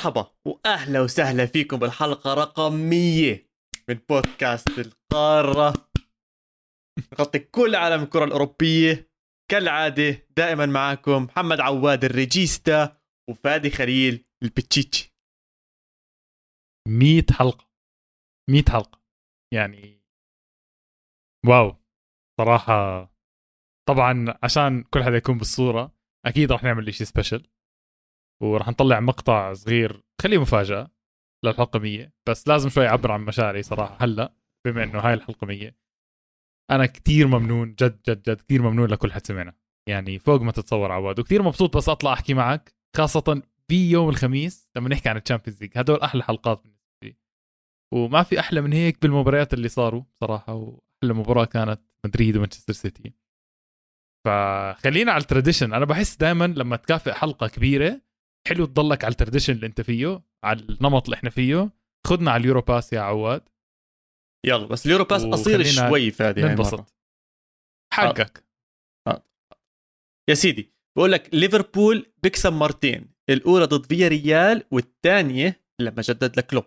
مرحبا وأهلا وسهلا فيكم بالحلقة رقم 100 من بودكاست القارة. نغطي كل عالم الكرة الأوروبية. كالعادة دائما معاكم محمد عواد الريجيستا وفادي خليل البتشيتشي. 100 حلقة. 100 حلقة. يعني واو. صراحة طبعا عشان كل حدا يكون بالصورة أكيد رح نعمل شيء special ورح نطلع مقطع صغير خليه مفاجأة للحلقة 100 بس لازم شوي أعبر عن مشاعري صراحة هلأ بما إنه هاي الحلقة 100 أنا كثير ممنون جد جد جد كثير ممنون لكل حد سمعنا. يعني فوق ما تتصور عواد وكثير مبسوط بس أطلع أحكي معك خاصة في يوم الخميس لما نحكي عن ال Champions League. هدول أحلى حلقات بالنسبة لي. وما في أحلى من هيك بالمباريات اللي صاروا صراحة وأحلى مباراة كانت مدريد ومانشستر سيتي. فخلينا على ال tradition. أنا بحس دائما لما تكافئ حلقة كبيرة حلو تضلك على ال tradition اللي انت فيه على النمط اللي إحنا فيه. خدنا على ال Euro Pass يا عواد. يلا بس ال Euro Pass قصير شوي فادي. ننبسط. حقك. يا سيدي بقول لك ليفربول بيكسب مرتين الأولى ضد فياريال والثانية لما جدد لكلوب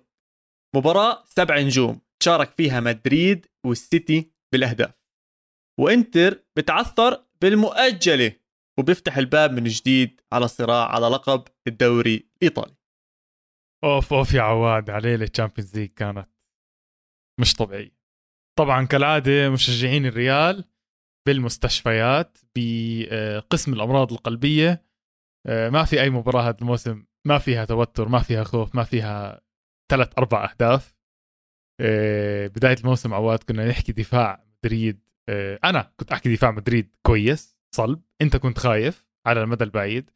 مباراة سبع نجوم شارك فيها مدريد والسيتي بالأهداف. وإنتر بتعثر بالمؤجلة. وبيفتح الباب من جديد على صراع على لقب الدوري الإيطالي. أوف أوف يا عواد ليلة ال Champions League كانت مش طبيعية. طبعا كالعادة مشجعين الريال بالمستشفيات بقسم الأمراض القلبية. آه، ما في أي مباراة هذا الموسم ما فيها توتر ما فيها خوف ما فيها ثلاث أربع أهداف. آه، بداية الموسم عواد كنا نحكي دفاع مدريد. آه، أنا كنت أحكي دفاع مدريد كويس. صلب. أنت كنت خايف على المدى البعيد.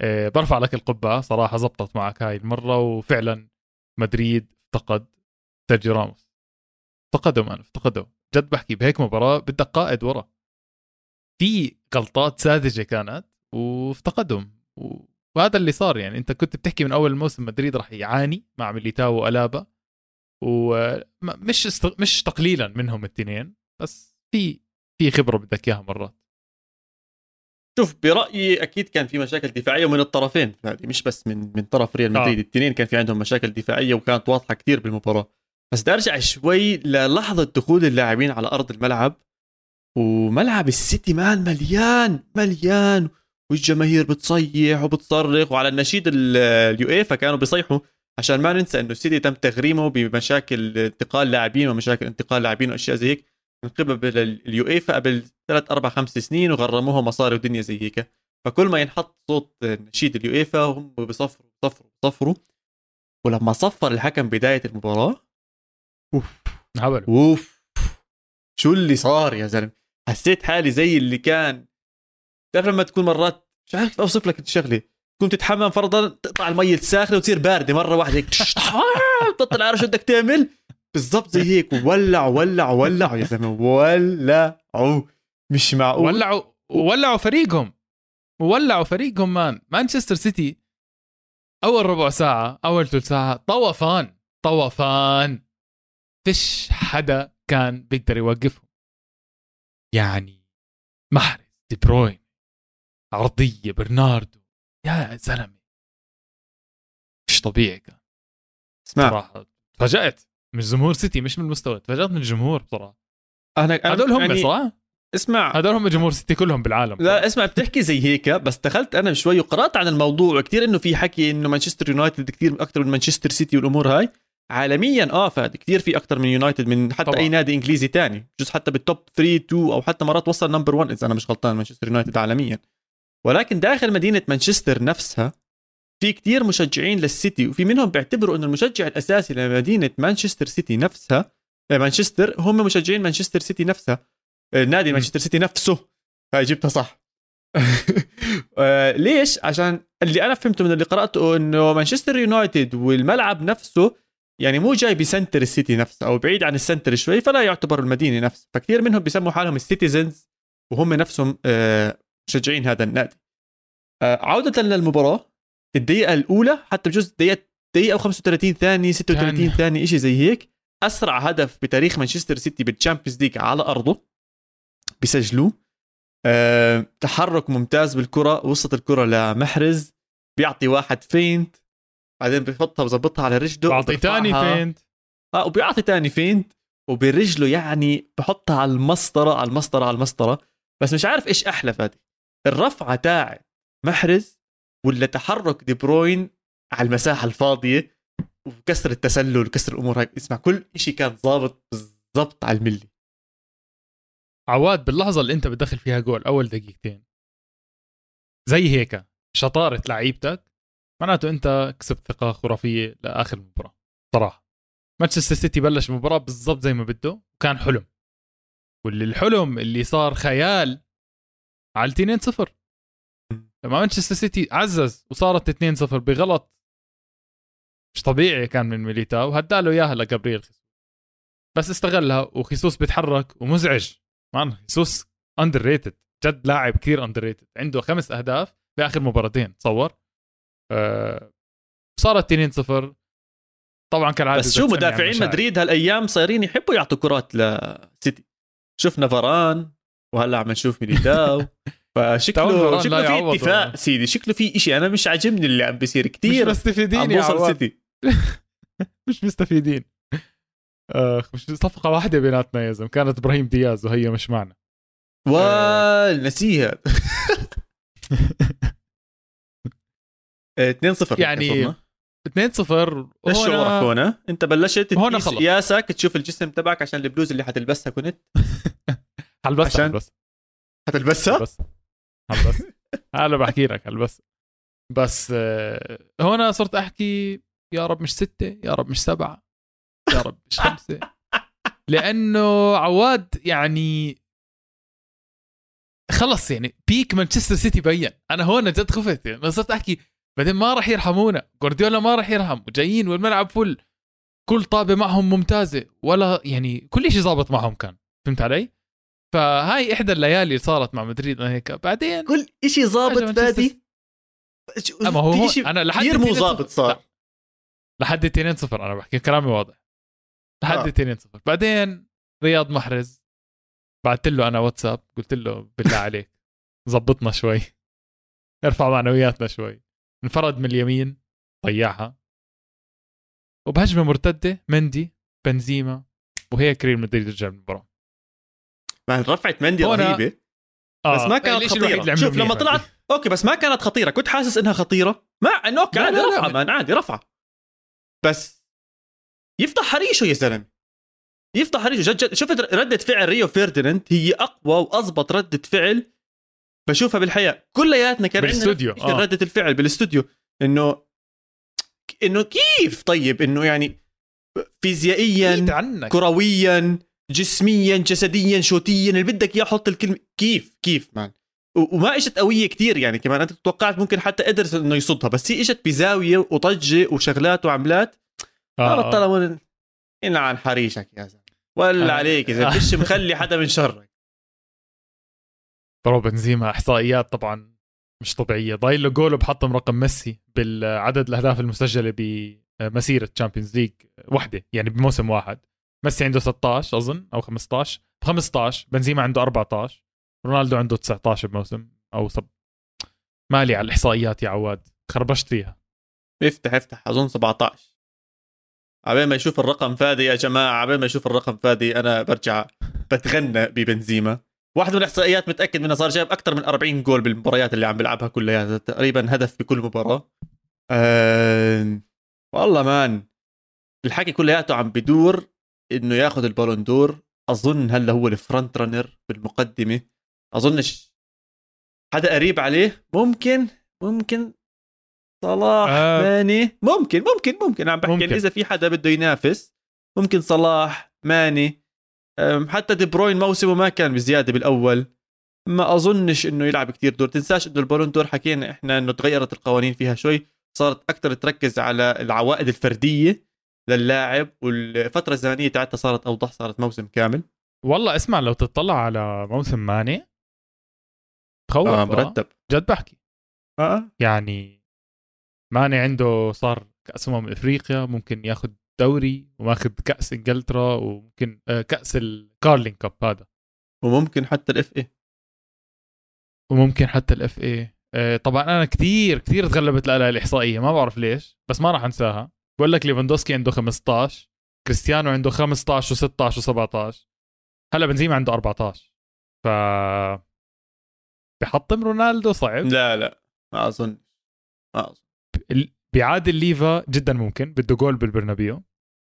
آه، برفع لك القبعة. صراحة زبطت معك هاي المرة وفعلا مدريد افتقد سيرجيو راموس. افتقدوا man افتقدوا جد بحكي بهيك مباراة بدك قائد ورا. في غلطات ساذجة كانت وافتقدهم. وهذا اللي صار يعني. انت كنت بتحكي من أول الموسم مدريد راح يعاني مع ميليتاو وألابا. ومش. مش تقليلا منهم الاثنين بس في في خبرة بدك إياها مرات. شوف برأيي أكيد كان في مشاكل دفاعية ومن الطرفين. هذه مش بس من من طرف ريال مدريد آه. الاثنين كان في عندهم مشاكل دفاعية وكانت واضحة كثير بالمباراة. بس بدي أرجع شوي للحظة دخول اللاعبين على أرض الملعب. وملعب السيتي مان مليان مليان. والجماهير بتصيح وبتصرخ. وعلى النشيد ال- اليويفا كانوا بيصيحوا عشان ما ننسى إنه السيتي تم تغريمه بمشاكل انتقال لاعبين ومشاكل انتقال لاعبين وأشياء زي هيك. من قبل اليويفا قبل ثلاث أربع خمس سنين وغرموها مصاري ودنيا زي هيك. فكل ما ينحط صوت نشيد اليويفا هم بيصفروا بيصفروا بيصفروا. ولما صفر الحكم بداية المباراة أوف. هبل أوف. شو اللي صار يا زلمة؟ حسيت حالي زي اللي كان. تعرف لما تكون مرات مش عارف أوصف لك الشغلة. تكون تتحمم فرضا تقطع المي الساخنة وتصير باردة مرة واحدة هيك. تطلع على شو بدك تعمل. بالضبط زي هيك. ولع ولع ولع يا زلمة. ولعوا مش معقول؟ ولعوا ولعوا فريقهم. ولعوا فريقهم مان. مانشستر سيتي أول ربع ساعة أول ثلث ساعة طوفان طوفان. فيش حدا كان بيقدر يوقفهم. يعني محرز دي بروين عرضية برناردو. يا زلمة. مش طبيعي كان. اسمع. صراحة. تفاجأت. من جمهور سيتي مش من المستوى. تفاجأت من الجمهور بصراحة. أنا هدول هم يعني صح؟ اسمع. هدول هم جمهور سيتي كلهم بالعالم. لا اسمع بتحكي زي هيك بس دخلت أنا شوي وقرأت عن الموضوع كثير إنه في حكي إنه مانشستر يونايتد كثير أكثر من مانشستر سيتي والأمور هاي. عالميا آه فهد كثير في أكثر من يونايتد من حتى طبعاً. أي نادي إنجليزي تاني. بجوز حتى بال top 3 2 أو حتى مرات وصل number 1 إذا أنا مش غلطان مانشستر يونايتد عالميا. ولكن داخل مدينة مانشستر نفسها في كثير مشجعين للسيتي وفي منهم بيعتبروا إنه المشجع الأساسي لمدينة مانشستر سيتي نفسها آه، مانشستر هم مشجعين مانشستر سيتي نفسها. نادي م. مانشستر سيتي نفسه. هاي جبتها صح. آه، ليش؟ عشان اللي أنا فهمته من اللي قرأته إنه مانشستر يونايتد والملعب نفسه يعني مو جاي ب center ال city نفسه أو بعيد عن ال center شوي فلا يعتبر المدينة نفسه. فكثير منهم بيسموا حالهم ال Citizens وهم نفسهم آه، مشجعين هذا النادي. آه، عودة للمباراة الدقيقة الأولى حتى بجوز دقيقه دقيقه و35 ثانية 36 ثانية. ثانية شيء زي هيك أسرع هدف بتاريخ مانشستر سيتي بال Champions League على أرضه. بيسجلوه. أه تحرك ممتاز بالكرة وسط الكرة لمحرز بيعطي واحد feint بعدين بحطها بظبطها على رجله بعطي تاني. feint. آه وبيعطي تاني feint وبرجله يعني بحطها على المسطرة على المسطرة على المسطرة. بس مش عارف إيش أحلى فادي. الرفعه تاعت محرز ولا تحرك دي بروين على المساحة الفاضية وكسر التسلل وكسر الأمور هيك اسمع كل شيء كان ظابط بالضبط على الملي. عواد باللحظة اللي انت بتدخل فيها جول أول دقيقتين. زي هيك. شطارة لعيبتك. معناته انت كسبت ثقة خرافية لآخر المباراه صراحة. مانشستر سيتي بلش المباراة بالضبط زي ما بده وكان حلم. واللي الحلم اللي صار خيال على 2 0 لما مانشستر سيتي عزز وصارت 2 0 بغلط مش طبيعي كان من ميليتاو هداله إياها لجابرييل بس استغلها وخيسوس بيتحرك ومزعج. man خيسوس underrated جد لاعب كثير underrated عنده خمس أهداف بآخر مباراتين تصور؟ أه صارت 2 0 طبعا كالعاده بس شو مدافعين. مدريد هالأيام صايرين يحبوا يعطوا كرات لسيتي شفنا فران وهلأ عم نشوف ميليتاو. تاو فشكله شكله في اتفاق والله. سيدي شكله في إشي. أنا مش عاجبني اللي عم بيصير مش كثير مستفيدين عم بوصل سيتي. مش مستفيدين. مش صفقة واحدة بيناتنا يا زلمة. كانت إبراهيم دياز وهي مش معنا. وال نسيها. 2 0 يعني 2 0 إيش شعورك هون؟ أنت بلشت هون خلص. قياسك تشوف الجسم تبعك عشان البلوز اللي حتلبسها كنت؟ هلبس عشان- هلبس حتلبسها؟ بس هلبس هلا بحكي لك هلبس بس آه، هون صرت أحكي يا رب مش ستة يا رب مش سبعة. يا رب مش خمسة لأنه عواد يعني خلص يعني بيك مانشستر سيتي بين. أنا هون جد خفت يعني صرت أحكي بعدين ما راح يرحمونا. جوارديولا ما راح يرحم وجايين والملعب فل. كل طابة معهم ممتازة ولا يعني كل شيء ظابط معهم كان. فهمت علي؟ فهاي إحدى الليالي اللي صارت مع مدريد أنا هيك. بعدين كل شيء ظابط فادي أما هو أنا لحد كثير مو 2-0 ظابط صار. لحد 2 0 أنا بحكي كلامي واضح. آه. 2 0 بعدين رياض محرز بعثت له أنا واتساب قلت له بالله عليك زبطنا شوي. ارفع معنوياتنا شوي. انفرد من اليمين ضيعها. وبهجمة مرتدة مندي بنزيما وهيك ريال مدريد رجع بالمباراه man رفعت مندي رهيبة. بس ما كانت خطيرة. شوف لما طلعت okay بس ما كانت خطيرة. كنت حاسس إنها خطيرة. ما إنه okay عادي رفعه من- عادي رفعه بس يفتح حريشه يا زلمة. يفتح حريشه جد جد شفت ردة فعل ريو فيرديناند؟ هي أقوى وأضبط ردة فعل بشوفها بالحياة. كلياتنا كان عندنا بالاستوديو، نفس آه. ردة الفعل بالاستوديو. إنه إنه كيف؟ طيب إنه يعني فيزيائيا كرويا جسميا جسديا شوتيا. اللي بدك إياه حط الكلمة. كيف؟ كيف؟ man. وما إجت قوية كتير يعني. كمان أنت توقعت ممكن حتى قدر إنه يصدها بس هي إجت بزاوية وطجة وشغلات وعملات آه، آه. آه. طلبوا عن حريشك يا زلمة. ولا آه. عليك يا زلمه فيش مخلي حدا من شرك. برو بنزيما إحصائيات طبعا مش طبيعية. ضايل له جول وبحطم رقم ميسي بالعدد الأهداف المسجلة بمسيرة Champions League وحدة يعني بموسم واحد. ميسي عنده 16 أظن أو 15 15 بنزيما عنده 14 رونالدو عنده 19 بموسم أو سب. مالي على الإحصائيات يا عواد. خربشت فيها. افتح افتح أظن 17 عبين ما يشوف الرقم فادي يا جماعة عبين ما يشوف الرقم فادي أنا برجع بتغنى ببنزيما. واحد من الإحصائيات متأكد منها صار جايب أكثر من 40 جول بالمباريات اللي عم بيلعبها كلها تقريبا هدف بكل مباراة. أه... والله مان الحكي كلياته عم بدور إنه ياخذ ال Ballon d'Or. أظن هلا هو ال front runner بالمقدمة. أظنش حدا قريب عليه ممكن ممكن صلاح آه. آه ماني. ممكن ممكن ممكن. عم بحكي ممكن. ممكن. إذا في حدا بده ينافس ممكن صلاح ماني. حتى دي بروين موسمه ما كان بزيادة بالأول. ما أظنش إنه يلعب كتير دور. تنساش إنه البالون دور حكينا إحنا إنه تغيرت القوانين فيها شوي. صارت أكثر تركز على العوائد الفردية للاعب والفترة الزمنية تاعتها صارت أوضح صارت موسم كامل. والله اسمع لو تطلع على موسم ماني تخوف. آه آه. مرتب جد بحكي. آه. يعني ماني عنده صار كأس أمم إفريقيا ممكن ياخذ دوري وماخذ كأس إنجلترا وممكن آه، كأس ال Carling Cup هذا. وممكن حتى ال FA وممكن حتى ال FA آه، طبعا أنا كثير كثير تغلبت الآلة الإحصائية ما بعرف ليش بس ما راح أنساها. بقول لك ليفاندوسكي عنده 15 كريستيانو عنده 15 و16 و17 هلا بنزيما عنده 14 ف بحطم رونالدو صعب. لا لا ما أظن ما أظن. بيعادل ليفا جدا ممكن بده جول بالبرنابيو.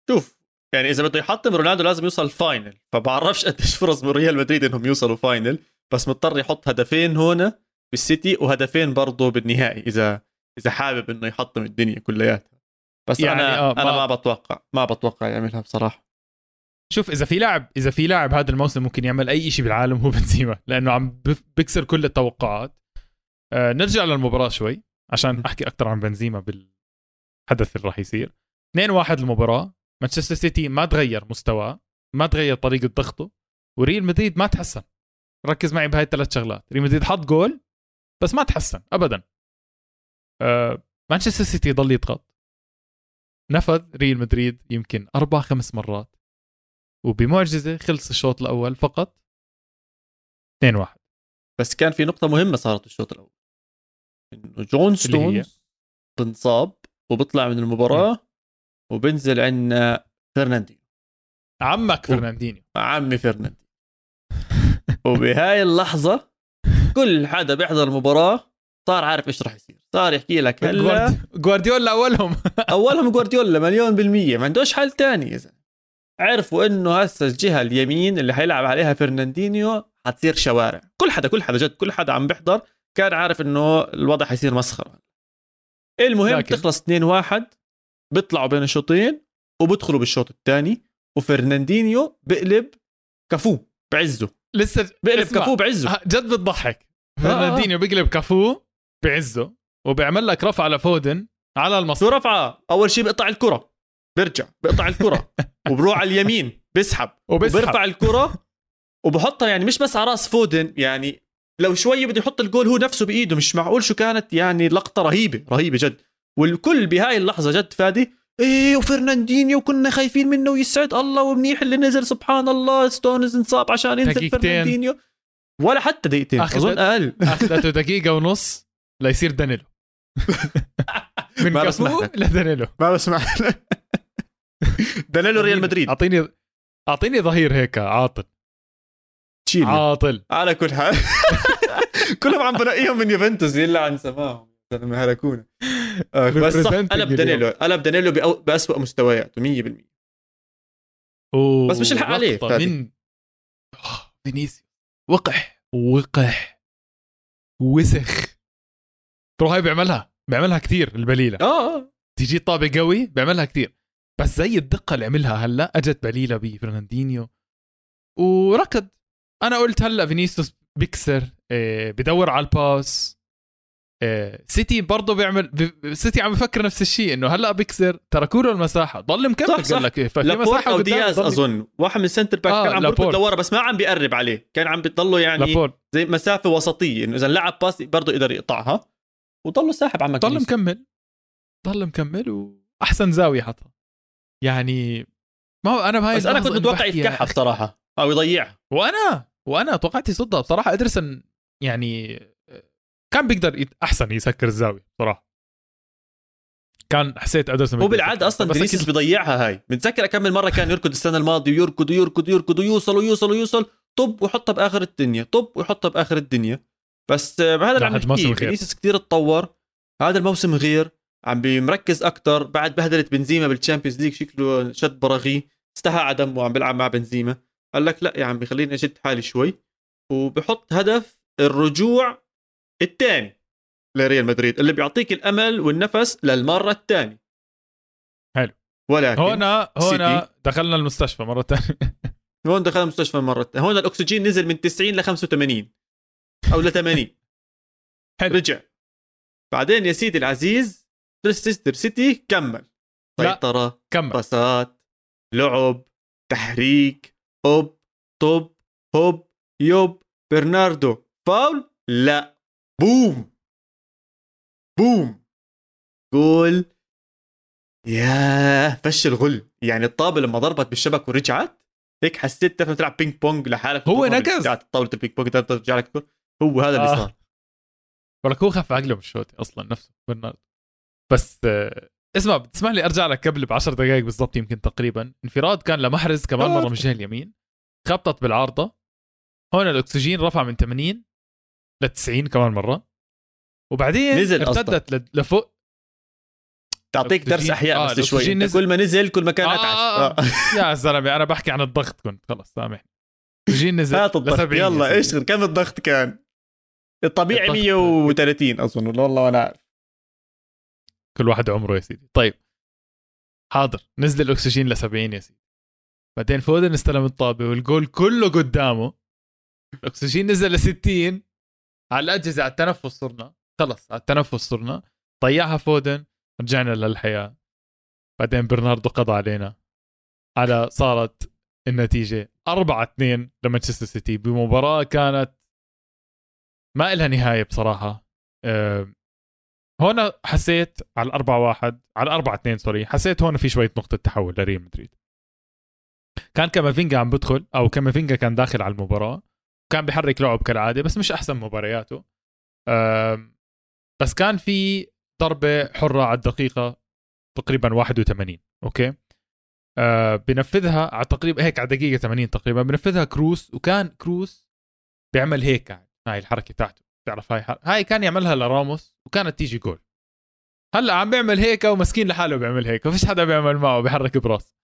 شوف يعني إذا بده يحطم رونالدو لازم يوصل final. فبعرفش قديش فرص من ريال مدريد إنهم يوصلوا final بس مضطر يحط هدفين هون بالسيتي وهدفين برضه بالنهائي إذا إذا حابب إنه يحطم الدنيا كلياتها. بس يعني أنا آه أنا ما... ما بتوقع ما بتوقع يعملها بصراحة. شوف إذا في لاعب إذا في لاعب هذا الموسم ممكن يعمل أي شيء بالعالم هو بنزيما لأنه عم بكسر كل التوقعات. آه نرجع للمباراة شوي. عشان أحكي أكثر عن بنزيما بالحدث اللي راح يصير. 2-1 المباراة مانشستر سيتي ما تغير مستواه ما تغير طريقة ضغطه وريال مدريد ما تحسن. ركز معي بهاي الثلاث شغلات. ريال مدريد حط جول بس ما تحسن ابدا. آه مانشستر سيتي ضل يضغط. نفذ ريال مدريد يمكن أربع خمس مرات وبمعجزة خلص الشوط الأول فقط 2 1 بس كان في نقطة مهمة صارت الشوط الأول. إنه جون ستونز بنصاب وبيطلع من المباراة وبنزل عندنا فرناندينو عمك فرناندينيو. عمي فرناندينو وبهاي اللحظة كل حدا بيحضر المباراة صار عارف إيش راح يصير. صار يحكي لك هلا جوارديولا أولهم. أولهم جوارديولا مليون بالمية. ما عندوش حل تاني يا زلمة. عرفوا إنه هسه الجهة اليمين اللي حيلعب عليها فرناندينيو حتصير شوارع. كل حدا كل حدا جد كل حدا عم بيحضر كان عارف إنه الوضع حيصير مسخرة. المهم لكن. تخلص 2 1 بيطلعوا بين الشوطين وبدخلوا بالشوط الثاني وفرناندينيو بقلب كفو بعزه. لسه بقلب كفو بعزه. جد بتضحك. فرناندينيو بقلب كفو بعزه وبيعمل لك رفعه لفودن على المصر رفعه؟ أول شيء بيقطع الكرة. بيرجع بيقطع الكرة. وبروح على اليمين بيسحب. وبيرفع الكرة وبحطها يعني مش بس على راس فودن يعني لو شوي بده يحط الجول هو نفسه بإيده مش معقول شو كانت يعني لقطة رهيبة رهيبة جد. والكل بهاي اللحظة جد فادي إيه وفرناندينيو كنا خايفين منه ويسعد الله ومنيح اللي نزل سبحان الله ستونز انصاب عشان ينزل فرناندينيو. ولا حتى دقيقتين أظن أقل. اخذته دقيقة ونص ليصير دانيلو. من ما كفو لدانيلو. ما بسمع دانيلو ريال مدريد. اعطيني أعطيني ظهير هيك عاطل. تشيل عاطل. على كل حال. كلهم عم بنقيهم من يوفنتوس يلا عن سماهم. زلمه هلكونا. آه، بس صح قلب دانيلو قلب دانيلو بأسوأ مستوياته 100% بس مش الحق عليه. من فينيسيوس. وقح. وقح. وسخ. ترى هاي بيعملها بيعملها كثير البليلة. آه, آه. تيجي طابة قوي بيعملها كثير بس زي الدقة اللي عملها هلأ أجت بليلة بفرناندينيو. وركض. أنا قلت هلأ فينيسيوس بيكسر إيه بدور على ال pass. إيه سيتي برضه بيعمل سيتي عم بفكر نفس الشيء إنه هلأ بيكسر. تركوا له المساحه ضل مكمل صح صح. لك ففي مساحة أو دياز أظن. واحد من ال center back آه كان عم بيركض لورا بس ما عم بيقرب عليه. كان عم بيضله يعني لابول. زي مسافة وسطية إنه إذا لعب pass برضه يقدر يقطعها. وضله ساحب عمك ضل مكمل. ضل مكمل واحسن زاوية حطها. يعني ما أنا بهاي بس أنا كنت متوقع يفتحها بصراحة أو يضيعها. وأنا وأنا توقعت يصدها بصراحة. ادرسن يعني كان بيقدر أحسن يسكر الزاوية بصراحة. كان حسيت ادرسن هو بالعادة أصلا فينيسيوس بيضيعها هاي. بتذكر كم مرة كان يركض السنة الماضية ويركض ويركض ويركض ويوصل ويوصل ويوصل. طب ويحطها بآخر الدنيا. طب ويحطها بآخر الدنيا. بس هذا اللي عم نحكيه فينيسيوس كثير تطور هذا الموسم غير. عم بمركز أكثر بعد بهدلة بنزيما بال Champions League شكله شد براغيه استحى على دمه وعم بيلعب مع بنزيما. قال لك لا يا عمي خليني أشد حالي شوي. وبحط هدف الرجوع الثاني لريال مدريد اللي بيعطيك الأمل والنفس للمرة الثانية حلو. ولكن هنا هنا دخلنا المستشفى مرة ثانية هون دخل المستشفى مرة الثانية هون الأكسجين نزل من 90 ل 85 أو ل 80 حلو. رجع. بعدين يا سيدي العزيز ليستر سيتي كمل. سيطرة كمل. بسات لعب تحريك. اوب طب هوب يوب برناردو فاول لا بوم بوم جول يا فش الغل يعني الطابة لما ضربت بالشبك ورجعت هيك حسيت تعرف تلعب بينج بونج لحالك. هو نقز طاوله البينج بونج ترجع لك هو هذا اللي آه. صار. ولك هو خف عقله من الشوط أصلا نفسه برناردو بس آه، اسمع بتسمح لي أرجع لك قبل ب 10 دقائق بالضبط يمكن تقريبا. انفراد كان لمحرز كمان مرة من الجهه اليمين. خبطت بالعارضة. هون الأكسجين رفع من 80 ل 90 كمان مرة. وبعدين نزل ارتدت ل- لفوق. تعطيك درس أحياء آه، بس شوي نزل. كل ما نزل كل ما كان آه، اتعس آه، آه. آه. يا زلمه أنا بحكي عن الضغط كنت. خلص سامحني. الأكسجين نزل هات الضغط. ل 70 يا يلا. اشتغل كم الضغط كان؟ الطبيعي الضغط- 130 أظن. والله وأنا عارف كل واحد عمره يا سيدي. طيب. حاضر. نزل الأكسجين ل 70 يا سيدي. بعدين فودن استلم الطابة والجول كله قدامه. الأكسجين نزل ل 60 على الأجهزة على التنفس صرنا. خلص على التنفس صرنا. ضيعها فودن. رجعنا للحياة. بعدين برناردو قضى علينا. على صارت النتيجة 4 2 لمانشستر سيتي. بمباراة كانت ما إلها نهاية بصراحة. أه هون حسيت على الأربعة واحد على الأربعة اثنين sorry حسيت هون في شوية نقطة تحول لريال مدريد. كان كامافينجا عم بدخل أو كامافينجا كان داخل على المباراة. كان بيحرك لعب كالعادة بس مش أحسن مبارياته. بس كان في ضربة حرة على الدقيقة تقريبا 81 okay؟ أه بنفذها على تقريبا هيك على دقيقة 80 تقريبا بنفذها كروس وكان كروس بيعمل هيك قاعد هاي الحركة تاعته. بتعرف هاي حر... هاي كان يعملها لراموس وكانت تيجي جول هلأ عم بيعمل هيك ومسكين لحاله بيعمل هيك ما فيش حدا بيعمل معه بيحرك براسه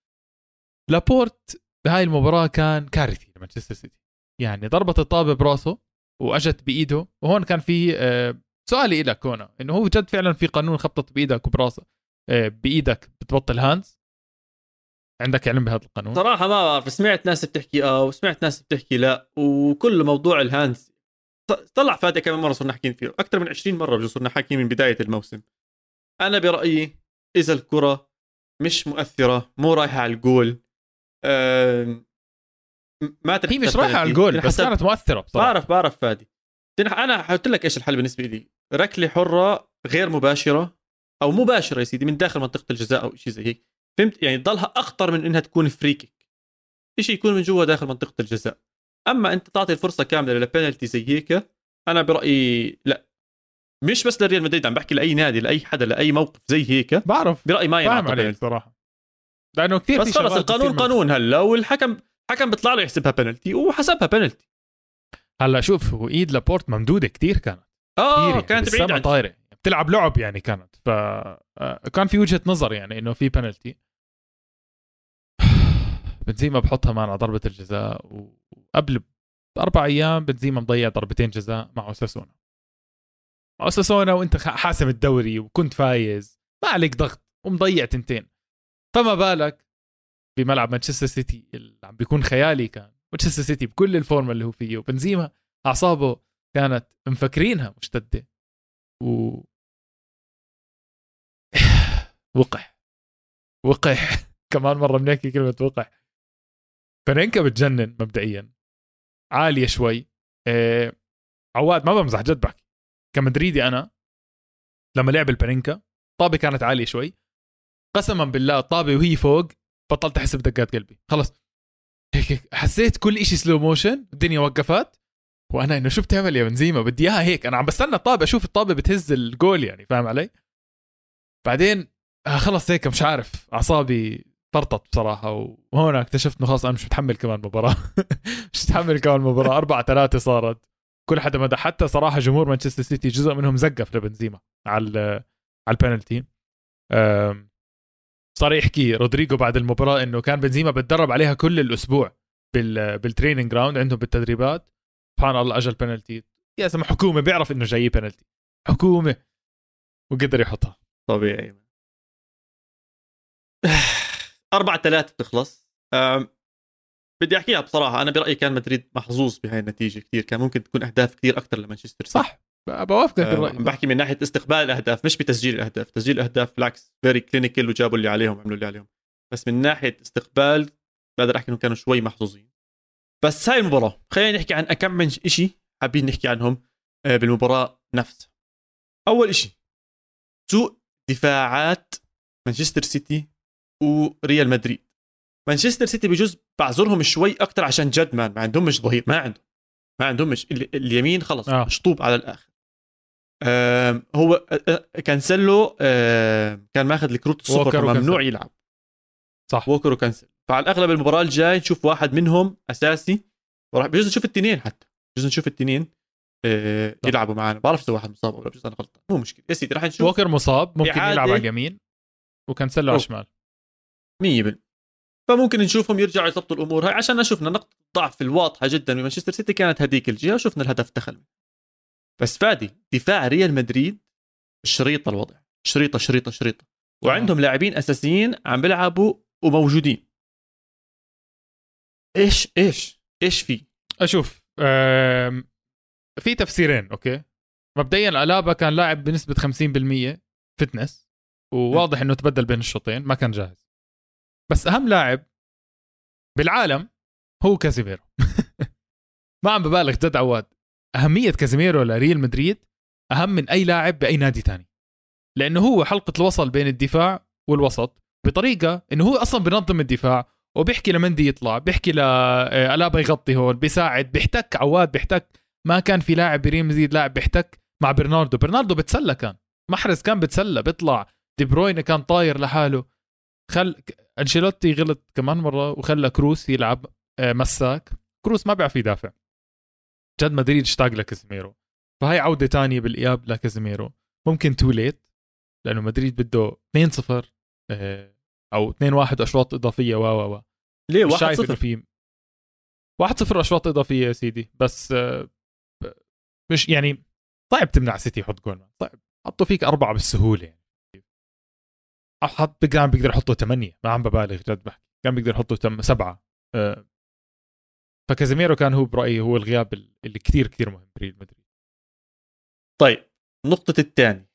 لابورت بهاي المباراة كان كارثي لمانشستر سيتي. يعني ضربت الطابة براسه وأجت بإيده وهون كان في آه، سؤالي لك هنا إنه هو جد فعلا في قانون خبطت بإيدك وبراسك آه، بإيدك بتبطل hands عندك علم بهذا القانون؟ صراحة ما بعرف سمعت ناس بتحكي آه وسمعت ناس بتحكي لا وكل موضوع ال hands طلع فادي كمان مرة صرنا حاكيين فيه. أكثر من 20 مرة بجوز صرنا حاكيين من بداية الموسم. أنا برأيي إذا الكرة مش مؤثرة مو رايحة على الجول ما هي مش رايحة على الجول بس كانت مؤثرة بصراحة. بعرف بعرف فادي. أنا قلت لك إيش الحل بالنسبة لي؟ ركلة حرة غير مباشرة أو مباشرة يا سيدي من داخل منطقة الجزاء أو شيء زي هيك. فهمت؟ يعني تضلها أخطر من إنها تكون free kick شيء يكون من جوا داخل منطقة الجزاء. أما أنت تعطي الفرصة كاملة لبنالتي زي هيك أنا برأيي لا. مش بس لريال مدريد عم بحكي لأي نادي لأي حدا لأي موقف زي هيك بعرف برأيي ما ينعطى بنالتي صراحة. لأنه كثير بس خلص القانون قانون هلا والحكم حكم بيطلع له يحسبها بنالتي وحسبها بنالتي هلا شوف هو إيد لابورت ممدودة كتير كانت. آه يعني كانت بعيدة عن طايرة. بتلعب لعب يعني كانت ف آه، كان في وجهة نظر يعني إنه في بنالتي بنزيما بحطها معنا ضربة الجزاء وقبل بأربع أيام بنزيما مضيع ضربتين جزاء مع أوساسونا. مع أوساسونا وأنت حاسم الدوري وكنت فايز ما عليك ضغط ومضيع تنتين. فما بالك بملعب مانشستر سيتي اللي عم بيكون خيالي كان. مانشستر سيتي بكل الفورمة اللي هو فيه وبنزيما أعصابه كانت مفكرينها مشتدة. و وقح. وقح. كمان مرة بنحكي كلمة وقح. بنينكا بتجنن مبدئيا. عالية شوي. إيه عواد ما بمزح جد بحكي. كمدريدي أنا لما لعب ال Panenka طابة كانت عالية شوي. قسما بالله الطابه وهي فوق بطلت أحس بدقات قلبي. خلص هيك هيك حسيت كل إشي slow motion الدنيا وقفت. وأنا إنه شو بتعمل يا بنزيما؟ بدي إياها هيك. أنا عم بستنى الطابه أشوف الطابة بتهز الجول يعني فاهم علي؟ بعدين آه خلص هيك مش عارف أعصابي فرطت بصراحة وهون اكتشفت إنه خلاص أنا مش متحمل كمان مباراة. مش متحمل كمان مباراة. 4 3 صارت. كل حدا مدح حتى صراحة جمهور مانشستر سيتي جزء منهم زقف لبنزيما على على البنالتي. صار يحكي رودريجو بعد المباراة إنه كان بنزيما بتدرب عليها كل الأسبوع بال بال training ground عندهم بالتدريبات. سبحان الله اجى البنالتي. يا زلمه حكومة بيعرف إنه جاي بنالتي. حكومة. وقدر يحطها. طبيعي. أربعة ثلاثة بتخلص. أم، بدي أحكيها بصراحة. أنا برأيي كان مدريد محظوظ بهاي النتيجة كثير كان ممكن تكون أهداف كثير أكثر لمانشستر سيتي. صح. بوافقك أه، الراي عم بحكي من ناحية استقبال الأهداف مش بتسجيل الأهداف. تسجيل الأهداف بالعكس very clinical وجابوا اللي عليهم عملوا اللي عليهم. بس من ناحية استقبال بقدر أحكي إنهم كانوا شوي محظوظين. بس هاي المباراة خلينا نحكي عن كم من شيء حابين نحكي عنهم أه، بالمباراة نفسها. أول شيء سوء دفاعات مانشستر سيتي وريال مدريد. مانشستر سيتي بجوز بعذرهم شوي أكثر عشان جد ما عندهمش ظهير. ما عندهم. ما عندهمش ال- اليمين خلص آه. مشطوب على الآخر. هو آه، آه، كانسلو آم، كان ماخذ الكروت الصفر وكانسيلو. يلعب. صح. ووكر وكانسيلو فعلى الأغلب المباراة الجاي نشوف واحد منهم أساسي. وراح بجوز نشوف التنين حتى. بجوز نشوف التنين آه،. يلعبوا معنا بعرف اذا واحد مصاب ولا بجوز أنا غلطان. مو مشكلة. يا سيدي راح نشوف. ووكر مصاب. ممكن يلعب على اليمين. وكانسلو على. الشمال. 100% فممكن نشوفهم يرجعوا يضبطوا الأمور. هاي عشان شفنا نقطة الضعف الواضحة جدا بمانشستر سيتي. كانت هذيك الجهة وشفنا الهدف دخل بس فادي دفاع ريال مدريد شريطه الوضع. شريطة شريطة شريطة. وعندهم لاعبين أساسيين عم بيلعبوا وموجودين. إيش إيش إيش في؟ أشوف آم، في تفسيرين okay؟ مبدئيا ألابا كان لاعب بنسبة 50% fitness وواضح إنه تبدل بين الشوطين ما كان جاهز. بس أهم لاعب بالعالم هو كازيميرو. ما عم ببالغ جد عواد. أهمية كازيميرو لريال مدريد أهم من أي لاعب بأي نادي تاني. لأنه هو حلقة الوصل بين الدفاع والوسط بطريقة إنه هو أصلا بنظم الدفاع وبيحكي لمندي يطلع بيحكي لألابا يغطي هون بيساعد بيحتك عواد بيحتك. ما كان في لاعب بريال مدريد لاعب بيحتك مع برناردو. برناردو بتسلى كان. محرز كان بتسلى بيطلع. دي بروين كان طاير لحاله. خل أنشيلوتي غلط كمان مرة وخلى كروس يلعب آه، مساك. كروس ما بيعرف يدافع. جد مدريد اشتاق لكازيميرو. فهي عودة تانية بالإياب لكازيميرو. ممكن توليت لأنه مدريد بده 2-0 آه، أو 2-1 أشواط إضافية و و و. ليه؟ مش 1 شايف إنه 0 في 1-0 أشواط إضافية يا سيدي. بس آه، مش يعني صعب تمنع سيتي يحط جول صعب. حطوا فيك أربعة بالسهولة يعني. حط كان بيقدر يحطوا ثمانيه ما عم ببالغ جد بحكي. كان بيقدر يحطوا تم سبعة. آه، فكازيميرو كان هو برأيي هو الغياب اللي كثير كثير مهم بريال مدريد. طيب نقطة الثاني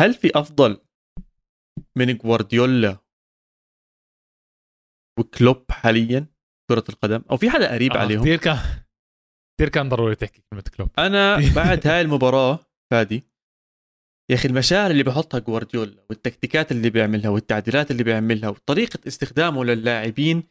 هل في أفضل من جوارديولا وكلوب حاليا كرة القدم؟ أو في حدا قريب آه، عليهم؟ كثير كان كثير كان ضروري تحكي كلمة كلوب. أنا بعد هاي المباراة فادي يا أخي المشاعر اللي بحطها جوارديولا والتكتيكات اللي بيعملها والتعديلات اللي بيعملها وطريقة استخدامه للاعبين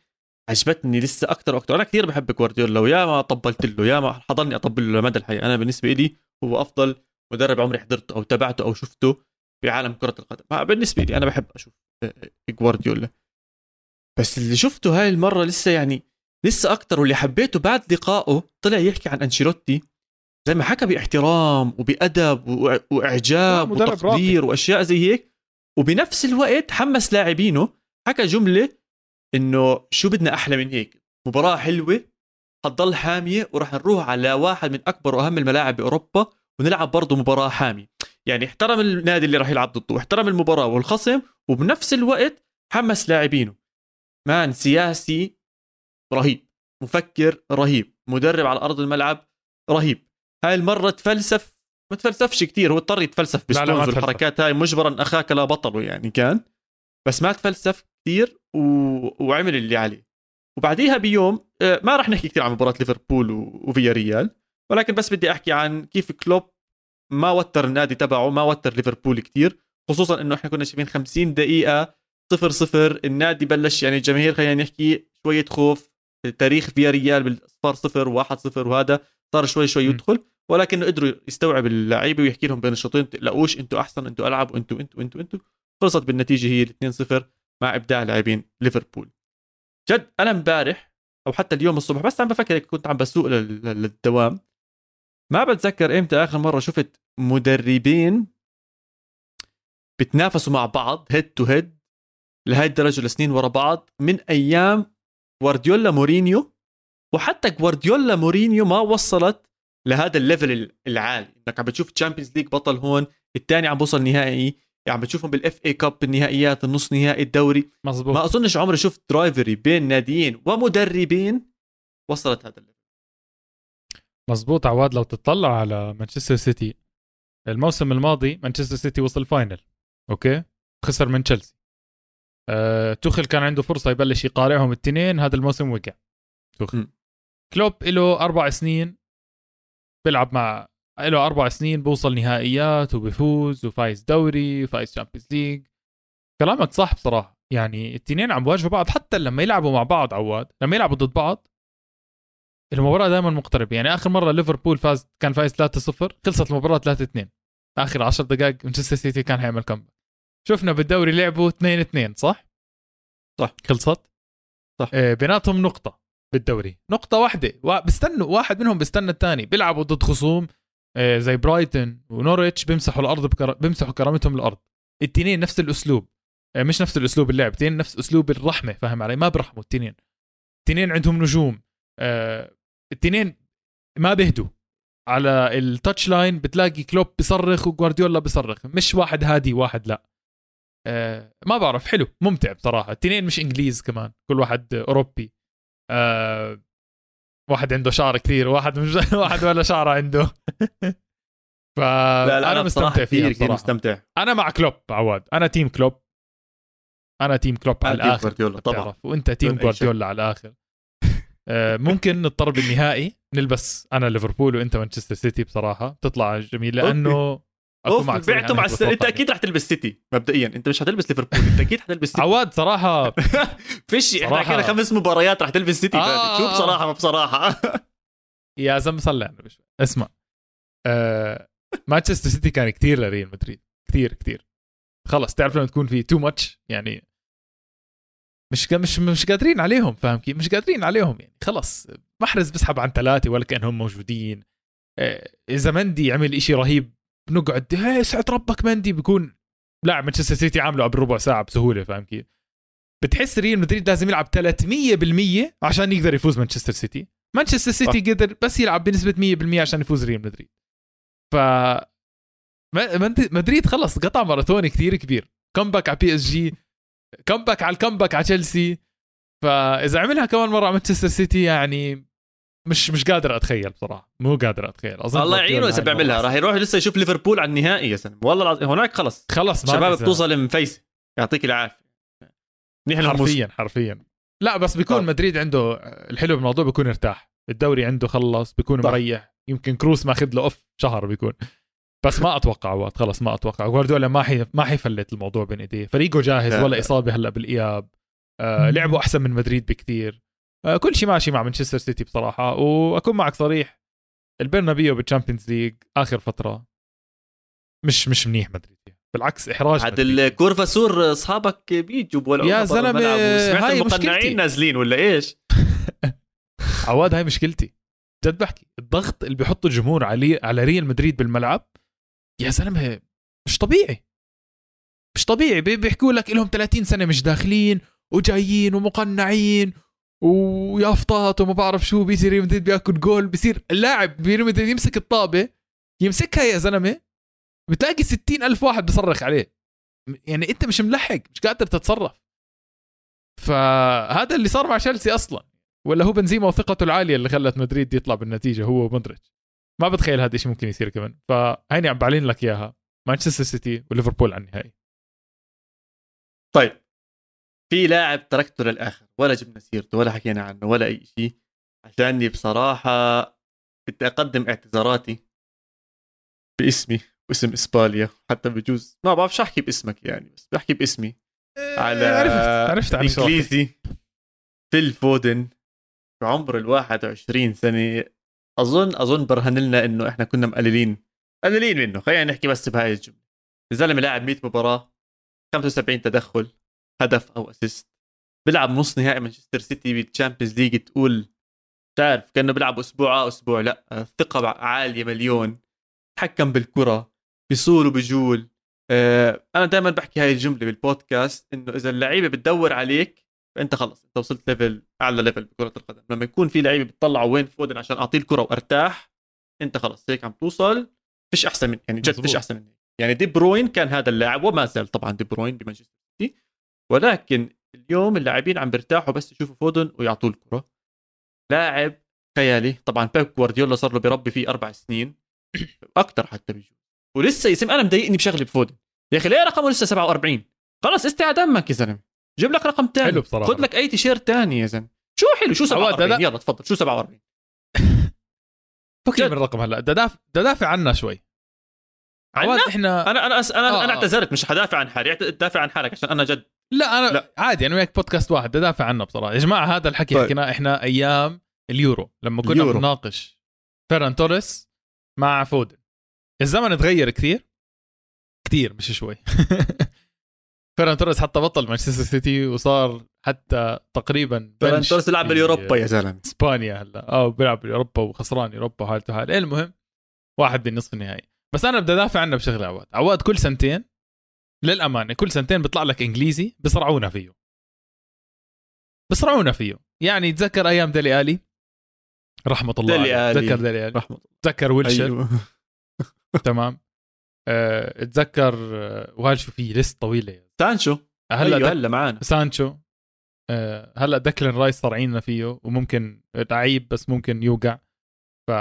عجبتني لسه أكثر وأكثر أنا كثير بحب جوارديولا ويا ما طبلت له يا ما حضرني أطبل له لمدى الحياة. أنا بالنسبة لي هو أفضل مدرب عمري حضرته أو تابعته أو شفته في عالم كرة القدم. ما بالنسبة لي أنا بحب أشوف آه، آه، جوارديولا. بس اللي شفته هاي المرة لسه يعني لسه أكتر واللي حبيته بعد لقائه طلع يحكي عن أنشيلوتي زي ما حكى باحترام آه، مدرب وتقدير وأشياء زي هيك. وبنفس الوقت حمس لاعبينه حكى جملة إنه شو بدنا أحلى من هيك؟ مباراة حلوة حتضل حامية وراح نروح على واحد من أكبر وأهم الملاعب بأوروبا ونلعب برضه مباراة حامية. يعني احترم النادي اللي راح يلعب ضده واحترم المباراة والخصم وبنفس الوقت حمس لاعبينه. مان سياسي رهيب مفكر رهيب مدرب على أرض الملعب رهيب. هاي المرة تفلسف ما تفلسفش كتير هو اضطر يتفلسف تفلسف. والحركات هاي مجبرا أخاك لا بطله يعني كان بس ما تفلسف كثير و... وعمل اللي عليه وبعديها بيوم آه، ما راح نحكي كثير عن مباراة ليفربول و... وفيا ريال ولكن بس بدي أحكي عن كيف كلوب ما وتر النادي تبعه ما وتر ليفربول كثير خصوصا إنه إحنا كنا شايفين 50 دقيقة صفر صفر النادي بلش يعني الجماهير خلينا نحكي شوية خوف تاريخ فيا ريال بالاصفار صفر واحد صفر وهذا صار شوي شوي. يدخل ولكنه قدروا يستوعب اللعيبة ويحكي لهم بين الشوطين تقلقوش أنتوا أحسن أنتوا ألعب وانتوا أنتوا أنتوا أنتوا خلصت بالنتيجة هي 2-0 مع إبداع لاعبين ليفربول. جد أنا امبارح أو حتى اليوم الصبح بس عم بفكر كنت عم بسوق لل- لل- للدوام. ما بتذكر إمتى آخر مرة شفت مدربين بتنافسوا مع بعض head to head لهي الدرجة لسنين ورا بعض من أيام جوارديولا مورينيو وحتى جوارديولا مورينيو ما وصلت لهذا ال level العالي. إنك عم بتشوف Champions League بطل هون الثاني عم بوصل نهائي عم بتشوفهم بال FA Cup بالنهائيات النص نهائي الدوري. مزبوط ما أظنش عمري شفت rivalry بين ناديين ومدربين وصلت هذا ال level. مزبوط عواد لو تطلع على مانشستر سيتي الموسم الماضي مانشستر سيتي وصل final okay؟ خسر من تشيلسي أه توخل كان عنده فرصة يبلش يقارعهم الاثنين هذا الموسم وقع. توخل م. كلوب له أربع سنين بيلعب مع له أربع سنين بوصل نهائيات وبيفوز وفايز دوري وفايز Champions League كلامك صح بصراحة. يعني الاثنين عم بواجهوا بعض. حتى لما يلعبوا مع بعض عواد لما يلعبوا ضد بعض المباراة دائما مقتربة. يعني آخر مرة ليفربول فاز كان فايز 3-0 خلصت المباراة 3-2 آخر 10 دقائق مانشستر سيتي كان حيعمل كم شفنا بالدوري لعبوا 2-2 صح؟ صح. خلصت؟ صح. آه بيناتهم نقطة. بالدوري. نقطة واحدة. بيستنوا واحد منهم بيستنى الثاني. بيلعبوا ضد خصوم آه، زي برايتن ونوريتش بيمسحوا الأرض بكر... بيمسحوا كرامتهم الأرض. التنين نفس الأسلوب. آه، مش نفس الأسلوب اللعب. التنين نفس أسلوب الرحمة. فاهم علي؟ ما برحموا التنين. التنين عندهم نجوم. آه، التنين ما بيهدوا. على ال touch line بتلاقي كلوب بيصرخ وجوارديولا بيصرخ. مش واحد هادي واحد لا. ما بعرف. حلو. ممتع بصراحة. التنين مش إنجليز كمان. كل واحد أوروبي. واحد عنده شعر كثير واحد مش واحد ولا شعر عنده. ف لا لا أنا مستمتع فيها كثير مستمتع. أنا مع كلوب عواد. أنا team كلوب. أنا team كلوب على الآخر طبعا. وأنت team جوارديولا على الآخر. آه، ممكن نضطر بالنهائي نلبس أنا ليفربول وأنت مانشستر سيتي بصراحة. تطلع جميل لأنه أكون معك. بعته مع الس... أنت أكيد رح تلبس سيتي مبدئيا. أنت مش حتلبس ليفربول أنت أكيد حتلبس سيتي عواد صراحة. فيش إحنا حكينا خمس مباريات رح تلبس سيتي آه. شو بصراحه ما بصراحة. يا زلمة صلي على النبي. اسمع. آه... مانشستر سيتي كان كثير لريال مدريد. كثير كثير خلص تعرف لما تكون في too much يعني مش مش مش قادرين عليهم فاهم كيف؟ مش قادرين عليهم يعني. خلص محرز بسحب عن ثلاثة ولا كانهم موجودين. آه، إذا مندي عمل إشي رهيب بنقعد هي سعد ربك مندي بيكون لاعب مانشستر سيتي عامله قبل ربع ساعة بسهولة فاهم كيف؟ بتحس ريال مدريد لازم يلعب 300% عشان يقدر يفوز مانشستر سيتي مانشستر سيتي قدر بس يلعب بنسبة 100% عشان يفوز ريال مدريد ف مدريد خلص قطع ماراثوني كثير كبير. comeback على PSG comeback على ال comeback على تشيلسي فإذا عملها كمان مرة مانشستر سيتي يعني مش مش قادر أتخيل بصراحة. مو قادر أتخيل. أظن الله يعينه إذا بيعملها. راح يروح لسه يشوف ليفربول على النهائي يا زلمه والله العظيم هناك خلص خلص شباب بتوصل مفيسه يعطيك العافية. حرفيا حرفيا. لا بس بيكون طب. مدريد عنده الحلو بالموضوع بيكون ارتاح. الدوري عنده خلص بيكون طب. مريح. يمكن كروس ماخذ له أوف شهر بيكون. بس ما أتوقع وقت خلص ما أتوقع. جوارديولا ما حي ما حيفلت الموضوع بين إيديه. فريقه جاهز ولا إصابة هلا بالإياب. آه لعبوا أحسن من مدريد بكثير. كل شيء ماشي مع مانشستر سيتي بصراحة وأكون معك صريح البرنابيو بال Champions League آخر فترة مش مش منيح مدريد بالعكس إحراج عاد ال Curva Sud أصحابك بيجوا ولا يا زلمة هاي مشكلتي. نازلين ولا إيش؟ عواد هاي مشكلتي. جد بحكي الضغط اللي بيحطه الجمهور على على ريال مدريد بالملعب يا زلمة مش طبيعي. مش طبيعي بيحكوا لك لهم 30 سنة مش داخلين وجايين ومقنعين ويافطات وما بعرف شو بيصير ريال مدريد بياكل جول بيصير اللاعب ريال مدريد يمسك الطابة يمسكها يا زلمة بتلاقي ستين ألف واحد بصرخ عليه. يعني أنت مش ملحق مش قادر تتصرف. فهذا اللي صار مع تشيلسي أصلا. ولا هو بنزيما وثقته العالية اللي خلت مدريد يطلع بالنتيجة هو ومودريتش. ما بتخيل هذا الشيء ممكن يصير كمان. فهيني عم بعلن لك إياها. مانشستر سيتي وليفربول على النهائي. طيب. في لاعب تركته للآخر ولا جبنا سيرته ولا حكينا عنه ولا أي شيء. عشاني بصراحة بدي أقدم اعتذاراتي باسمي واسم إسباليا. حتى بجوز ما بعرفش أحكي باسمك يعني بس بحكي باسمي. إيه، على عرفت عرفت إنجليزي فيل فودن بعمر ال 21 سنة. أظن أظن برهن لنا إنه إحنا كنا مقللين مقللين منه. خلينا نحكي بس بهاي الجملة. الزلمه لاعب 100 مباراة 75 تدخل. هدف أو assist بيلعب نص نهائي مانشستر سيتي بال Champions League تقول تعرف كأنه بيلعب أسبوع آه أسبوع لأ ثقة عالية مليون. تحكم بالكرة بيصول وبجول آه أنا دائما بحكي هاي الجملة بالبودكاست إنه إذا اللعيبة بتدور عليك فأنت خلص أنت وصلت level أعلى level بكرة القدم. لما يكون في لعيبة بتطلعوا وين فودن عشان أعطيه الكرة وأرتاح أنت خلص هيك عم توصل. فيش أحسن من يعني جد فيش أحسن من يعني دي بروين كان هذا اللاعب وما زال طبعا دي بروين بمانشستر سيتي. ولكن اليوم اللاعبين عم بيرتاحوا بس يشوفوا فودن ويعطوه الكرة. لاعب خيالي طبعا بيب جوارديولا صار له بربي فيه أربع سنين أكثر حتى بيجوز ولسه يسم أنا مضايقني بشغله بفودن يا أخي ليه رقمه لسه 47 خلص استحي دمك يا زلمة. جيب لك رقم ثاني حلو بصراحة. خذ لك أي تيشيرت ثاني يا زلمة. شو حلو؟ شو 47 يلا تفضل. شو 47 فكني من الرقم هلا. بدي دافع دافع عنا شوي. عواد إحنا أنا أنا. أنا آه أنا آه. اعتذرت مش حدافع عن حالي. دافع عن حالك عشان أنا جد لا أنا لا. عادي أنا وياك بودكاست واحد بدافع عنه بصراحة. يا جماعة هذا الحكي طيب. حكيناه إحنا أيام اليورو لما كنا اليورو. بنناقش فيران توريس مع فودن. الزمن تغير كثير كثير مش شوي. فيران توريس حتى بطل مانشستر سيتي وصار حتى تقريبا فيران توريس في باليوروبا يا زلمة. إسبانيا هلا. آه بيلعب باوروبا وخسران اوروبا وحالته حال المهم واحد بالنصف النهائي. بس أنا بدي أدافع عنه بشغلة عواد. عواد كل سنتين للأمانة كل سنتين بيطلع لك إنجليزي بصرعونا فيه. بصرعونا فيه. يعني تذكر أيام ديلي آلي؟ رحمة الله ديلي عليه. آلي. تذكر ديلي آلي؟ رحمة تذكر ويلشر؟ أيوه. تمام. أه تذكر آه، وهل شو في list طويلة. سانشو. هلأ دك- هلأ معانا. سانشو أه هلأ دكلن رايس صارعيننا فيه وممكن لعيب بس ممكن يوقع. ف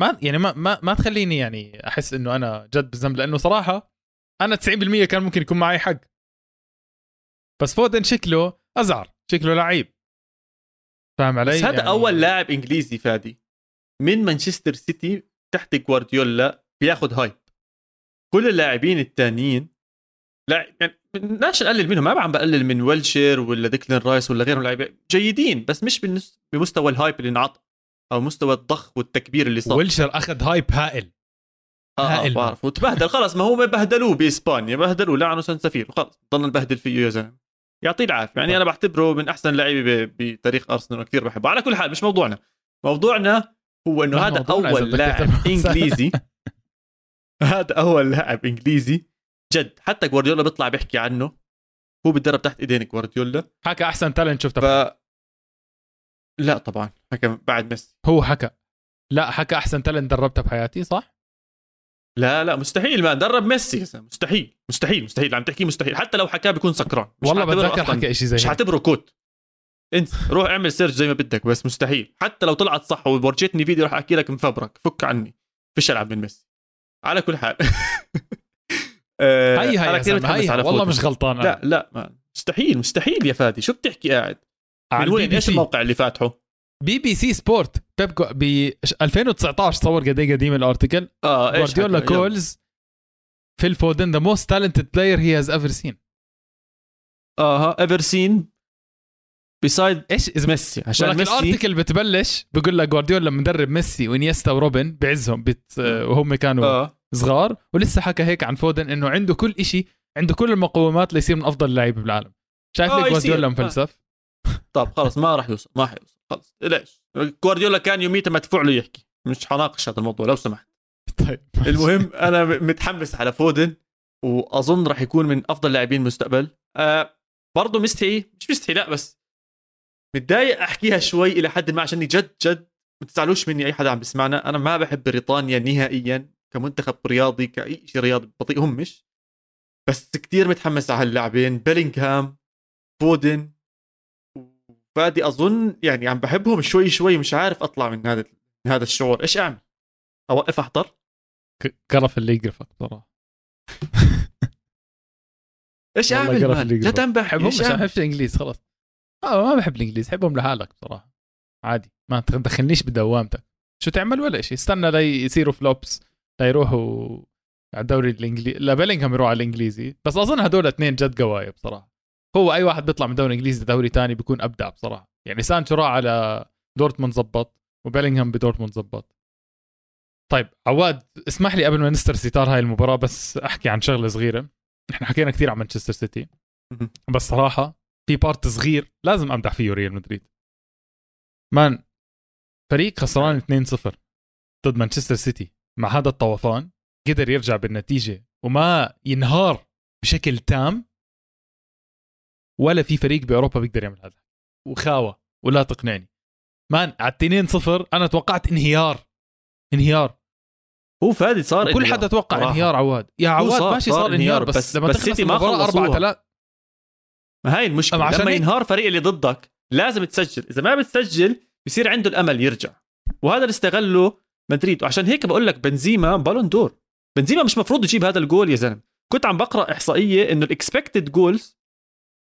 ما يعني ما ما ما تخليني يعني أحس إنه أنا جد بالذنب لأنه صراحة أنا 90% كان ممكن يكون معي حق. بس فودن شكله أزعر. شكله لعيب. فاهم علي؟ بس هذا يعني أول لاعب إنجليزي فادي. من مانشستر سيتي تحت جوارديولا بياخذ hype. كل اللاعبين الثانيين لا يعني بدناش نقلل منهم؟ ما عم بقلل من ويلشير ولا ديكلين رايس ولا غيرهم لاعبين. جيدين بس مش بالنس- بمستوى ال hype اللي انعطى أو مستوى الضخ والتكبير اللي صار. ويلشر أخذ hype هائل. آه آه هائل. بعرف وتبهدل خلص ما هو بهدلوه بإسبانيا. بهدلوه. لعنوا سنسفيل وخلص ضلنا نبهدل فيه يا زلمة. يعطيه العافية. يعني أنا بعتبره من أحسن اللعيبه بتاريخ أرسنال وكثير بحبه. على كل حال مش موضوعنا. موضوعنا هو إنه ما هذا أول لاعب. إنجليزي. هذا أول لاعب إنجليزي. جد. حتى جوارديولا بيطلع بيحكي عنه. هو بيتدرب تحت إيدين جوارديولا. حكى أحسن تالنت شفته. ف لا طبعا. حكى بعد ميسي. هو حكى. لا حكى أحسن تالنت دربتها بحياتي صح؟ لا لا مستحيل ما درب ميسي. مستحيل مستحيل مستحيل. عم تحكي مستحيل. حتى لو حكاه بيكون سكران. مش والله بتذكر حكى شيء زي مش حاعتبره quote. انت روح اعمل search زي ما بدك بس مستحيل. حتى لو طلعت صح وورجيتني فيديو راح أحكي لك مفبرك فك عني. فيش العب من ميسي. على كل حال. هي أنا هي كثير يا زلمة، متحمس هي على والله. مش غلطان. لا لا ما. مستحيل مستحيل يا فادي. شو بتحكي قاعد؟ من وين؟ إيش. الموقع اللي فاتحه؟ BBC Sport. بيب ب 2019 صور قد إيه قديم ال article آه إيش جوارديولا. calls Phil Foden the most talented player he has ever seen آه ever seen beside إيش إذا ميسي عشان ولكن ميسي. ال article بتبلش بقول لك جوارديولا مدرب ميسي وإنيستا وروبن بعزهم بت... وهم كانوا آه. صغار. ولسه حكى هيك عن فودن إنه عنده كل إشي عنده كل المقومات ليصير من أفضل اللعيبه بالعالم. شايف آه،. جوارديولا آه. مفلسف؟ طب خلص ما راح يوصل ما حيوصل خلص ليش؟ جوارديولا كان يوميتها مدفوع له يحكي. مش حناقش هذا الموضوع لو سمحت. طيب. المهم أنا متحمس على فودن وأظن راح يكون من أفضل لاعبين المستقبل. آه برضه مستحي مش مستحي لا بس متضايق أحكيها شوي إلى حد ما عشان جد جد ما تزعلوش مني أي حدا عم بيسمعنا. أنا ما بحب بريطانيا نهائيا كمنتخب رياضي كأي شيء رياضي بطيء هم مش. بس كتير متحمس على هاللاعبين بيلينغهام فودن. وفادي أظن يعني عم بحبهم شوي شوي مش عارف أطلع من هذا من هذا الشعور. إيش أعمل؟ أوقف أحضر؟ قرف اللي يقرفك بصراحه إيش أعمل؟ قرف man؟ اللي جد يقرف. عم بحكي حبهم إيش مش أعمل؟ بحبش الإنجليز خلص آه ما بحب الإنجليز حبهم لحالك بصراحه عادي ما تدخلنيش بدوامتك. شو تعمل ولا شيء استنى ليصيروا flops ليروحوا على الدوري الانجليزي لا بيلينغهام يروح على الإنجليزي. بس أظن هدول اثنين جد قوايا بصراحة. هو أي واحد بيطلع من دوري إنجليزي دوري تاني بيكون أبدع بصراحة. يعني سانشو راح على دورتموند زبط وبيلينغهام بدورتموند زبط. طيب عواد اسمح لي قبل ما نسكر ستار هاي المباراة بس أحكي عن شغلة صغيرة. إحنا حكينا كثير عن مانشستر سيتي. بس صراحة في part صغير لازم امدح فيه ريال مدريد. مان فريق خسران 2-0 ضد مانشستر سيتي. مع هذا الطوفان قدر يرجع بالنتيجة وما ينهار بشكل تام. ولا في فريق بأوروبا بيقدر يعمل هذا. وخاوة ولا تقنعني. مان على 2-0 أنا توقعت انهيار. انهيار. هو فادي صار كل. حدا توقع صراحة. انهيار عواد. يا عواد صار- ماشي صار صار انهيار بس, بس- لما بس سيتي ما خلصوها. 4 3 ما هاي المشكلة. عشان لما ينهار فريق اللي ضدك لازم تسجل. إذا ما بتسجل بصير عنده الأمل يرجع. وهذا اللي استغله مدريد. وعشان هيك بقول لك بنزيما Ballon d'Or بنزيما مش مفروض يجيب هذا الجول يا زلمة. كنت عم بقرأ إحصائية إنه ال expected goals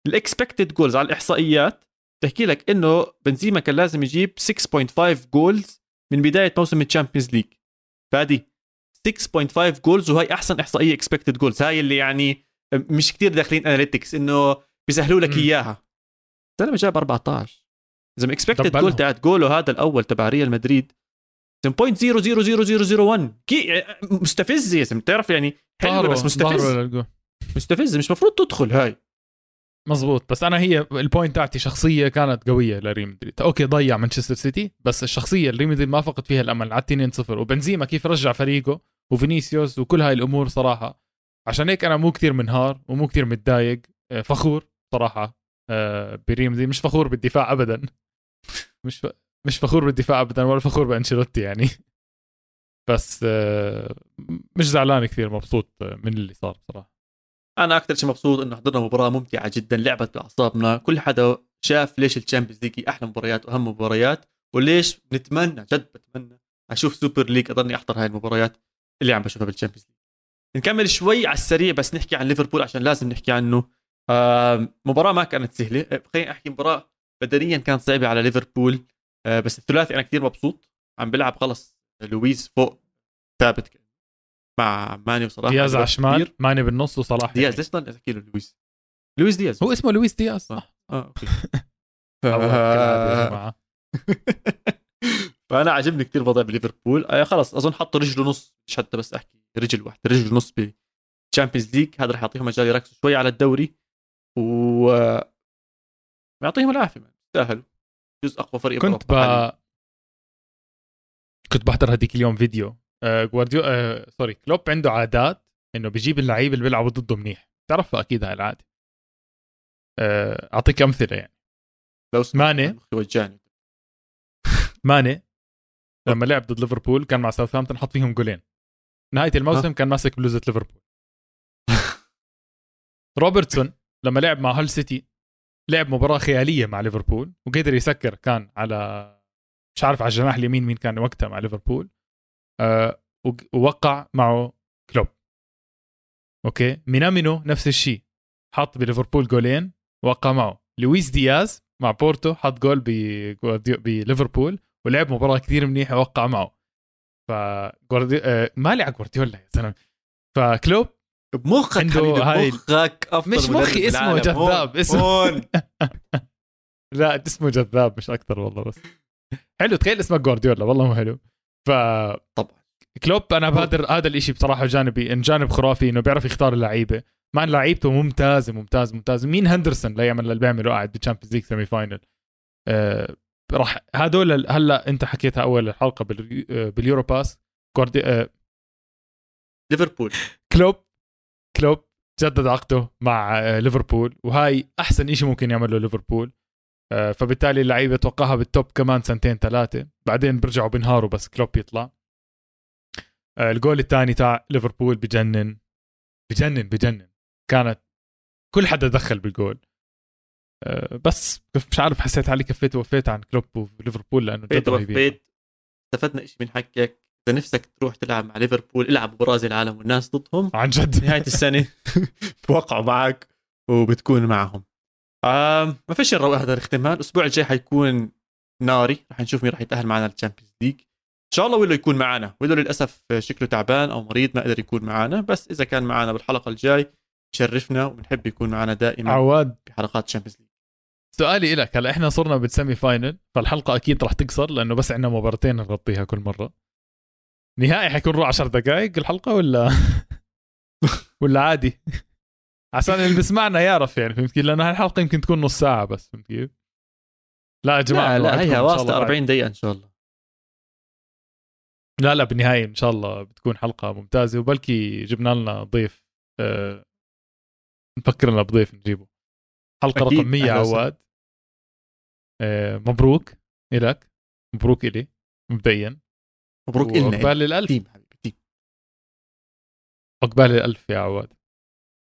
ال expected goals على الإحصائيات تحكي لك إنه بنزيما كان لازم يجيب 6.5 goals من بداية موسم ال Champions League. فادي 6.5 goals وهي أحسن إحصائية expected goals. هاي اللي يعني مش كتير داخلين اناليتكس إنه بيسهلوا لك. إياها. الزلمه جاب 14 زلمه اكسبكتد. جول تاعت جوله هذا الأول تبع ريال مدريد. 0.0000001 كي مستفزه يا زلمة. بتعرف يعني حلوة بس مستفز. ظهره للجول. مستفزه مش مفروض تدخل هاي. مزبوط بس أنا هي البوينت تاعتي شخصية كانت قوية لريال مدريد. أوكي ضيع مانشستر سيتي بس الشخصية اللي مدريد ما فقد فيها الأمل. على 2-0 وبنزيما كيف رجع فريقه؟ وفينيسيوس وكل هاي الأمور صراحة. عشان هيك أنا مو كتير منهار ومو كتير متضايق. آه، فخور صراحة. آه، بريال مدريد. مش فخور بالدفاع ابدا. مش. مش فخور بالدفاع ابدا ولا فخور بأنشيلوتي يعني. بس آه، مش زعلان كثير مبسوط من اللي صار صراحة. أنا أكثر شيء مبسوط إنه حضرنا مباراة ممتعة جدا لعبت باعصابنا كل حدا شاف ليش ال Champions League أحلى مباريات وأهم مباريات وليش نتمنى جد بتمنى أشوف Super League أضلني أحضر هاي المباريات اللي عم بشوفها بال Champions League. نكمل شوي على السريع بس نحكي عن ليفربول عشان لازم نحكي عنه. آه مباراة ما كانت سهلة. آه، خليني أحكي مباراة بدنيا كانت صعبة على ليفربول. آه بس الثلاثي أنا كثير مبسوط. عم بلعب خلص لويس فوق ثابت. مع ماني وصلاح دياز على. الشمال ماني بالنص وصلاح دياز يعني. ليش ضل احكي له لويس؟ لويس دياز. هو اسمه لويس دياز صح؟ آه أوكي. ف... جماعة. فأنا عجبني كثير وضع بليفربول. آه خلص أظن حطوا رجله نص مش حتى بس أحكي رجل واحدة رجل نص بال Champions League هذا رح يعطيهم مجال يركزوا شوي على الدوري. و يعطيهم العافية man. يستاهلوا جزء أقوى فريق كنت ب... كنت بحضر هذيك اليوم فيديو. آه جوارديو آه sorry كلوب عنده عادات إنه بيجيب اللعيبه اللي بيلعبوا ضده منيح. تعرفها أكيد هاي العادة. آه أعطيك أمثلة يعني. لو ماني. وجعني. ماني لما لعب ضد ليفربول كان مع ساوثهامبتون حط فيهم جولين. نهاية الموسم كان ماسك بلوزة ليفربول. روبرتسون لما لعب مع هول سيتي لعب مباراة خيالية مع ليفربول وقدر يسكر كان على مش عارف على الجناح اليمين مين كان وقتها مع ليفربول. ووقع معه كلوب. أوكي؟ مينامينو نفس الشيء حط بليفربول جولين وقع معه. لويس دياز مع بورتو حط جول بليفربول ولعب مباراة كثير منيحة وقع معه. ف جوارديو... آه ما لعب جوارديولا يا زلمة. فكلوب بمخك عنده هاي- بمخك أفضل مش مخي، اسمه. جذاب،. اسمه. لا اسمه جذاب مش أكثر والله بس. حلو تخيل اسمك جوارديولا والله مو حلو. ف طبعا. كلوب أنا بقدر هذا الإشي بصراحة جانبي إن جانب خرافي إنه بيعرف يختار اللعيبة. مع إن لعيبته ممتازة ممتاز ممتاز مين هندرسون لا يعمل اللي بيعمله قاعد بال Champions League semi final آه راح هدول هلا أنت حكيتها أول الحلقة بال- آه، باليورو بس جواردي آه ليفربول. كلوب كلوب جدد عقده مع آه، ليفربول. وهاي أحسن شيء ممكن يعمله ليفربول. فبالتالي اللعيبة توقعها بال top كمان سنتين ثلاثة. بعدين بيرجعوا بينهاروا بس كلوب يطلع. آه، الجول الثاني تاع ليفربول بجنن. بجنن بجنن. كانت كل حدا دخل بالجول. آه، بس مش عارف حسيت حالي كفيت ووفيت عن كلوب وليفربول لأنه جد وفيت استفدنا شيء من حكيك إذا نفسك تروح تلعب مع ليفربول العب مباراه زي العالم والناس ضدهم. عن جد. نهاية السنة. بوقعوا معك وبتكون معهم. آم ما فيش نروق هذا الاختمال الأسبوع الجاي حيكون ناري. رح نشوف مين رح يتأهل معنا لل Champions League. إن شاء الله ويلو يكون معنا. ويلو للأسف شكله تعبان أو مريض ما قدر يكون معنا. بس إذا كان معنا بالحلقة الجاي شرفنا وبنحب يكون معنا دائما عواد. بحلقات ال Champions League. سؤالي لك هلا إحنا صرنا بال semi final. فالحلقة أكيد راح تقصر لأنه بس عندنا مباراتين نغطيها كل مرة. نهائي حيكون روح 10 دقائق الحلقة ولا؟ ولا عادي؟ عشان اللي بيسمعنا يعرف يعني فهمت كيف؟ لأنه هاي الحلقة يمكن تكون نص ساعة بس فهمت كيف؟ لا يا جماعة لا لا نوعدكم إن هي شاء واصلة الله 40 دقيقة إن شاء الله. لا لا بالنهاية إن شاء الله بتكون حلقة ممتازة وبلكي جبنا لنا ضيف أه نفكر لنا بضيف نجيبه. حلقة أكيد، رقم 100 أهلا وسهلا. عواد. أه مبروك إلك. مبروك إلي مبدئيا. مبروك لنا وعقبال الألف. حبيبي عقبال الألف يا عواد.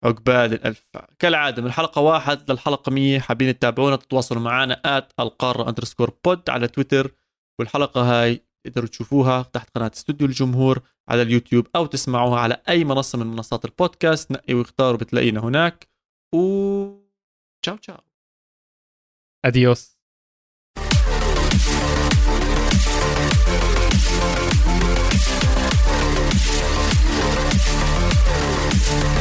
عقبال الألف. كالعادة من حلقة واحد للحلقة مية حابين تتابعونا تتواصلوا معنا at القارة underscore pod على تويتر. والحلقة هاي تقدروا تشوفوها تحت قناة استوديو الجمهور على اليوتيوب أو تسمعوها على أي منصة من منصات البودكاست. نقي واختاروا بتلاقينا هناك. و تشاو تشاو أديوس We'll